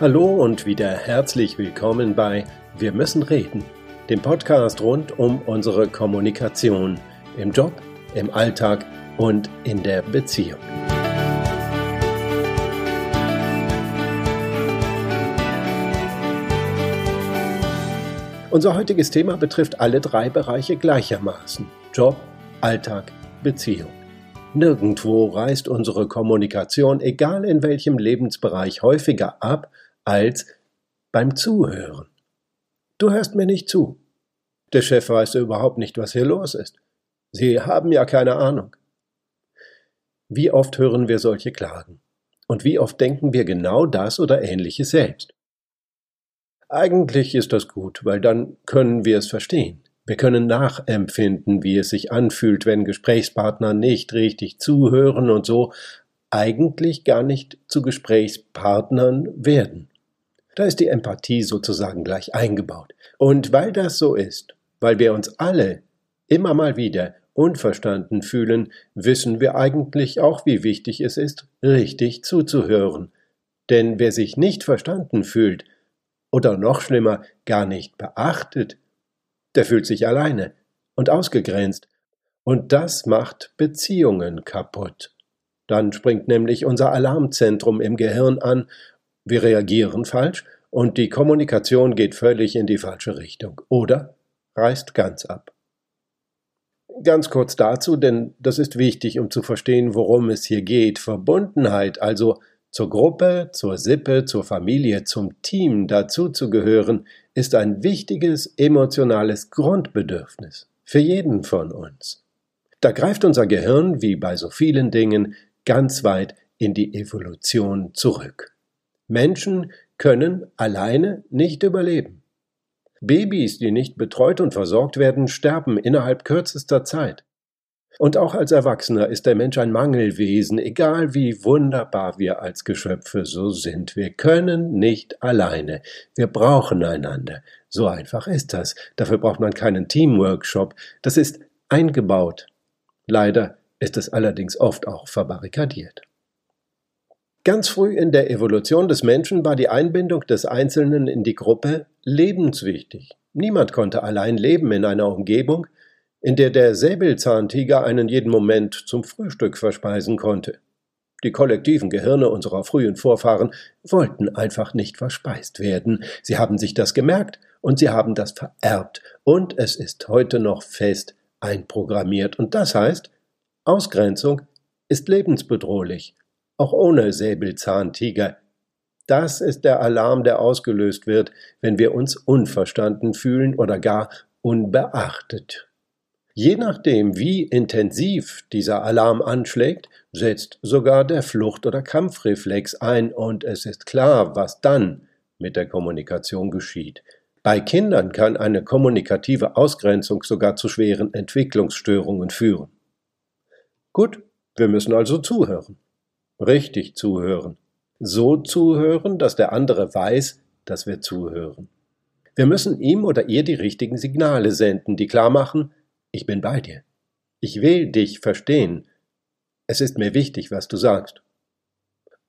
Hallo und wieder herzlich willkommen bei Wir müssen reden, dem Podcast rund um unsere Kommunikation im Job, im Alltag und in der Beziehung. Unser heutiges Thema betrifft alle drei Bereiche gleichermaßen. Job, Alltag, Beziehung. Nirgendwo reißt unsere Kommunikation, egal in welchem Lebensbereich, häufiger ab als beim Zuhören. Du hörst mir nicht zu. Der Chef weiß überhaupt nicht, was hier los ist. Sie haben ja keine Ahnung. Wie oft hören wir solche Klagen? Und wie oft denken wir genau das oder ähnliches selbst? Eigentlich ist das gut, weil dann können wir es verstehen. Wir können nachempfinden, wie es sich anfühlt, wenn Gesprächspartner nicht richtig zuhören und so eigentlich gar nicht zu Gesprächspartnern werden. Da ist die Empathie sozusagen gleich eingebaut. Und weil das so ist, weil wir uns alle immer mal wieder unverstanden fühlen, wissen wir eigentlich auch, wie wichtig es ist, richtig zuzuhören. Denn wer sich nicht verstanden fühlt, oder noch schlimmer, gar nicht beachtet, der fühlt sich alleine und ausgegrenzt, und das macht Beziehungen kaputt. Dann springt nämlich unser Alarmzentrum im Gehirn an wir reagieren falsch und die Kommunikation geht völlig in die falsche Richtung oder reißt ganz ab. Ganz kurz dazu, denn das ist wichtig, um zu verstehen, worum es hier geht. Verbundenheit, also zur Gruppe, zur Sippe, zur Familie, zum Team dazuzugehören, ist ein wichtiges emotionales Grundbedürfnis für jeden von uns. Da greift unser Gehirn, wie bei so vielen Dingen, ganz weit in die Evolution zurück. Menschen können alleine nicht überleben. Babys, die nicht betreut und versorgt werden, sterben innerhalb kürzester Zeit. Und auch als Erwachsener ist der Mensch ein Mangelwesen, egal wie wunderbar wir als Geschöpfe so sind. Wir können nicht alleine. Wir brauchen einander. So einfach ist das. Dafür braucht man keinen Teamworkshop. Das ist eingebaut. Leider ist es allerdings oft auch verbarrikadiert. Ganz früh in der Evolution des Menschen war die Einbindung des Einzelnen in die Gruppe lebenswichtig. Niemand konnte allein leben in einer Umgebung, in der der Säbelzahntiger einen jeden Moment zum Frühstück verspeisen konnte. Die kollektiven Gehirne unserer frühen Vorfahren wollten einfach nicht verspeist werden. Sie haben sich das gemerkt und sie haben das vererbt. Und es ist heute noch fest einprogrammiert. Und das heißt, Ausgrenzung ist lebensbedrohlich auch ohne Säbelzahntiger. Das ist der Alarm, der ausgelöst wird, wenn wir uns unverstanden fühlen oder gar unbeachtet. Je nachdem, wie intensiv dieser Alarm anschlägt, setzt sogar der Flucht- oder Kampfreflex ein und es ist klar, was dann mit der Kommunikation geschieht. Bei Kindern kann eine kommunikative Ausgrenzung sogar zu schweren Entwicklungsstörungen führen. Gut, wir müssen also zuhören richtig zuhören. So zuhören, dass der andere weiß, dass wir zuhören. Wir müssen ihm oder ihr die richtigen Signale senden, die klar machen, ich bin bei dir. Ich will dich verstehen. Es ist mir wichtig, was du sagst.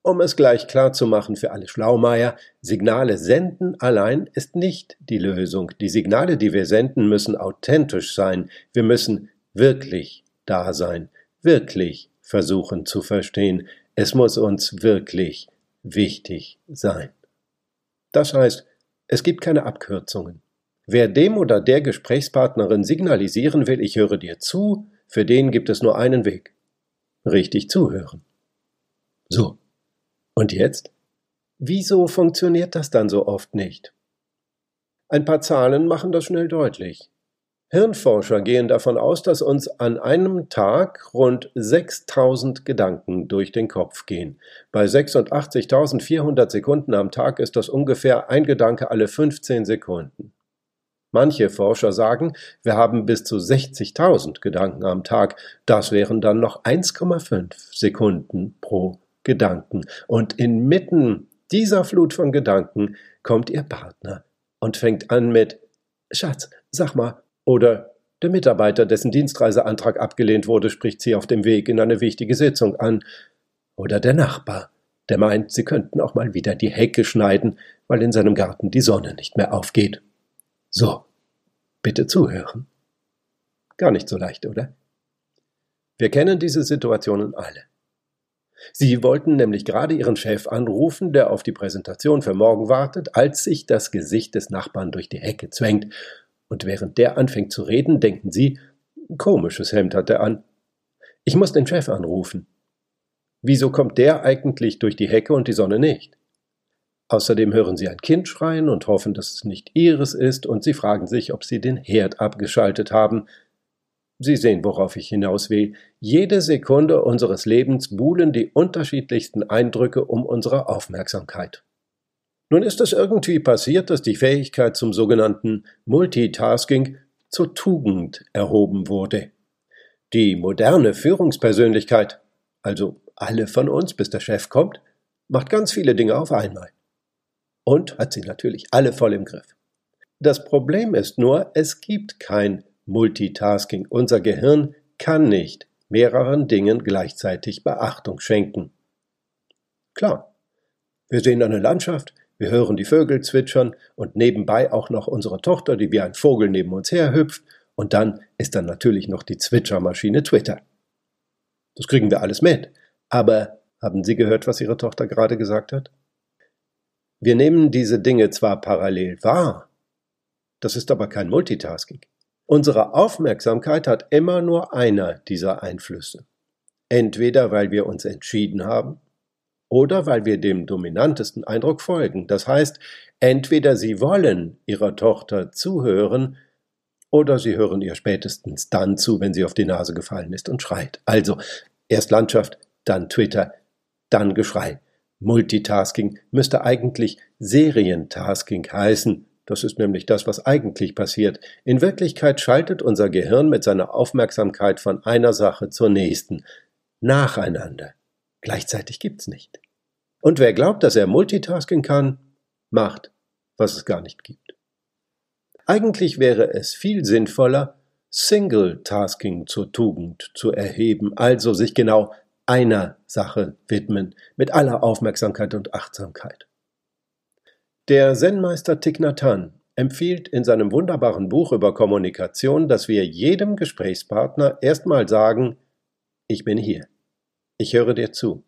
Um es gleich klar zu machen für alle Schlaumeier, Signale senden allein ist nicht die Lösung. Die Signale, die wir senden, müssen authentisch sein. Wir müssen wirklich da sein, wirklich versuchen zu verstehen. Es muss uns wirklich wichtig sein. Das heißt, es gibt keine Abkürzungen. Wer dem oder der Gesprächspartnerin signalisieren will, ich höre dir zu, für den gibt es nur einen Weg. Richtig zuhören. So. Und jetzt? Wieso funktioniert das dann so oft nicht? Ein paar Zahlen machen das schnell deutlich. Hirnforscher gehen davon aus, dass uns an einem Tag rund 6000 Gedanken durch den Kopf gehen. Bei 86.400 Sekunden am Tag ist das ungefähr ein Gedanke alle 15 Sekunden. Manche Forscher sagen, wir haben bis zu 60.000 Gedanken am Tag. Das wären dann noch 1,5 Sekunden pro Gedanken. Und inmitten dieser Flut von Gedanken kommt Ihr Partner und fängt an mit Schatz, sag mal, oder der Mitarbeiter, dessen Dienstreiseantrag abgelehnt wurde, spricht sie auf dem Weg in eine wichtige Sitzung an. Oder der Nachbar, der meint, sie könnten auch mal wieder die Hecke schneiden, weil in seinem Garten die Sonne nicht mehr aufgeht. So, bitte zuhören. Gar nicht so leicht, oder? Wir kennen diese Situationen alle. Sie wollten nämlich gerade Ihren Chef anrufen, der auf die Präsentation für morgen wartet, als sich das Gesicht des Nachbarn durch die Hecke zwängt, und während der anfängt zu reden, denken Sie, komisches Hemd hat er an. Ich muss den Chef anrufen. Wieso kommt der eigentlich durch die Hecke und die Sonne nicht? Außerdem hören Sie ein Kind schreien und hoffen, dass es nicht Ihres ist, und Sie fragen sich, ob Sie den Herd abgeschaltet haben. Sie sehen, worauf ich hinaus will. Jede Sekunde unseres Lebens buhlen die unterschiedlichsten Eindrücke um unsere Aufmerksamkeit. Nun ist es irgendwie passiert, dass die Fähigkeit zum sogenannten Multitasking zur Tugend erhoben wurde. Die moderne Führungspersönlichkeit, also alle von uns, bis der Chef kommt, macht ganz viele Dinge auf einmal. Und hat sie natürlich alle voll im Griff. Das Problem ist nur, es gibt kein Multitasking. Unser Gehirn kann nicht mehreren Dingen gleichzeitig Beachtung schenken. Klar, wir sehen eine Landschaft, wir hören die Vögel zwitschern und nebenbei auch noch unsere Tochter, die wie ein Vogel neben uns herhüpft, und dann ist dann natürlich noch die Zwitschermaschine Twitter. Das kriegen wir alles mit. Aber haben Sie gehört, was Ihre Tochter gerade gesagt hat? Wir nehmen diese Dinge zwar parallel wahr, das ist aber kein Multitasking. Unsere Aufmerksamkeit hat immer nur einer dieser Einflüsse. Entweder weil wir uns entschieden haben oder weil wir dem dominantesten Eindruck folgen. Das heißt, entweder Sie wollen Ihrer Tochter zuhören, oder Sie hören ihr spätestens dann zu, wenn sie auf die Nase gefallen ist und schreit. Also erst Landschaft, dann Twitter, dann Geschrei. Multitasking müsste eigentlich Serientasking heißen. Das ist nämlich das, was eigentlich passiert. In Wirklichkeit schaltet unser Gehirn mit seiner Aufmerksamkeit von einer Sache zur nächsten. Nacheinander. Gleichzeitig gibt's nicht. Und wer glaubt, dass er Multitasking kann, macht, was es gar nicht gibt. Eigentlich wäre es viel sinnvoller, Single-Tasking zur Tugend zu erheben, also sich genau einer Sache widmen, mit aller Aufmerksamkeit und Achtsamkeit. Der Zen-Meister Thich Nhat Hanh empfiehlt in seinem wunderbaren Buch über Kommunikation, dass wir jedem Gesprächspartner erstmal sagen, ich bin hier. Ich höre dir zu.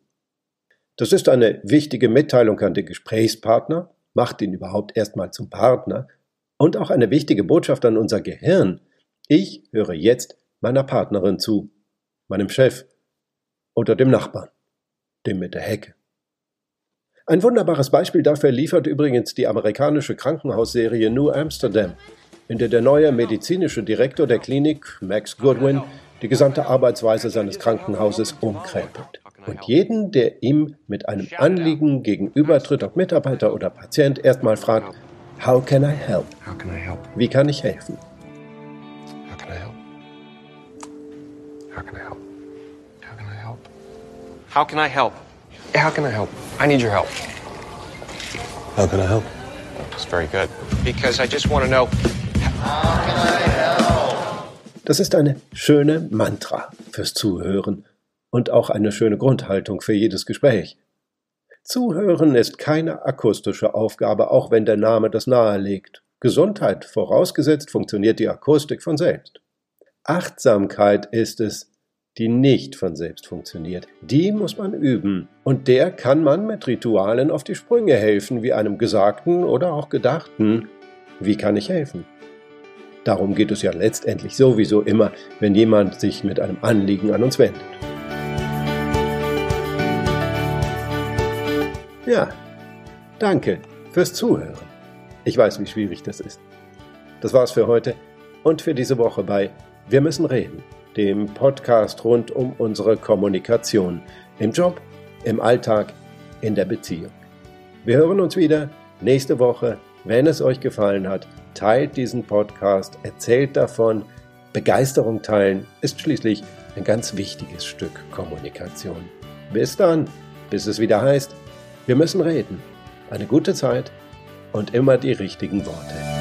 Das ist eine wichtige Mitteilung an den Gesprächspartner, macht ihn überhaupt erstmal zum Partner und auch eine wichtige Botschaft an unser Gehirn. Ich höre jetzt meiner Partnerin zu, meinem Chef oder dem Nachbarn, dem mit der Hecke. Ein wunderbares Beispiel dafür liefert übrigens die amerikanische Krankenhausserie New Amsterdam, in der der neue medizinische Direktor der Klinik, Max Goodwin, die gesamte Arbeitsweise seines Krankenhauses umkrempelt. Und jeden, der ihm mit einem Anliegen gegenübertritt, ob Mitarbeiter oder Patient, erstmal fragt, How can I help? How can I help? Wie kann ich helfen? How can I help? How can I help? How can I help? How can I help? How can I help? I need your help. How can I help? That's very good. Because I just want to know. Das ist eine schöne Mantra fürs Zuhören und auch eine schöne Grundhaltung für jedes Gespräch. Zuhören ist keine akustische Aufgabe, auch wenn der Name das nahelegt. Gesundheit vorausgesetzt funktioniert die Akustik von selbst. Achtsamkeit ist es, die nicht von selbst funktioniert. Die muss man üben. Und der kann man mit Ritualen auf die Sprünge helfen, wie einem Gesagten oder auch Gedachten. Wie kann ich helfen? Darum geht es ja letztendlich sowieso immer, wenn jemand sich mit einem Anliegen an uns wendet. Ja, danke fürs Zuhören. Ich weiß, wie schwierig das ist. Das war's für heute und für diese Woche bei Wir müssen reden, dem Podcast rund um unsere Kommunikation im Job, im Alltag, in der Beziehung. Wir hören uns wieder nächste Woche. Wenn es euch gefallen hat, teilt diesen Podcast, erzählt davon. Begeisterung teilen ist schließlich ein ganz wichtiges Stück Kommunikation. Bis dann, bis es wieder heißt, wir müssen reden. Eine gute Zeit und immer die richtigen Worte.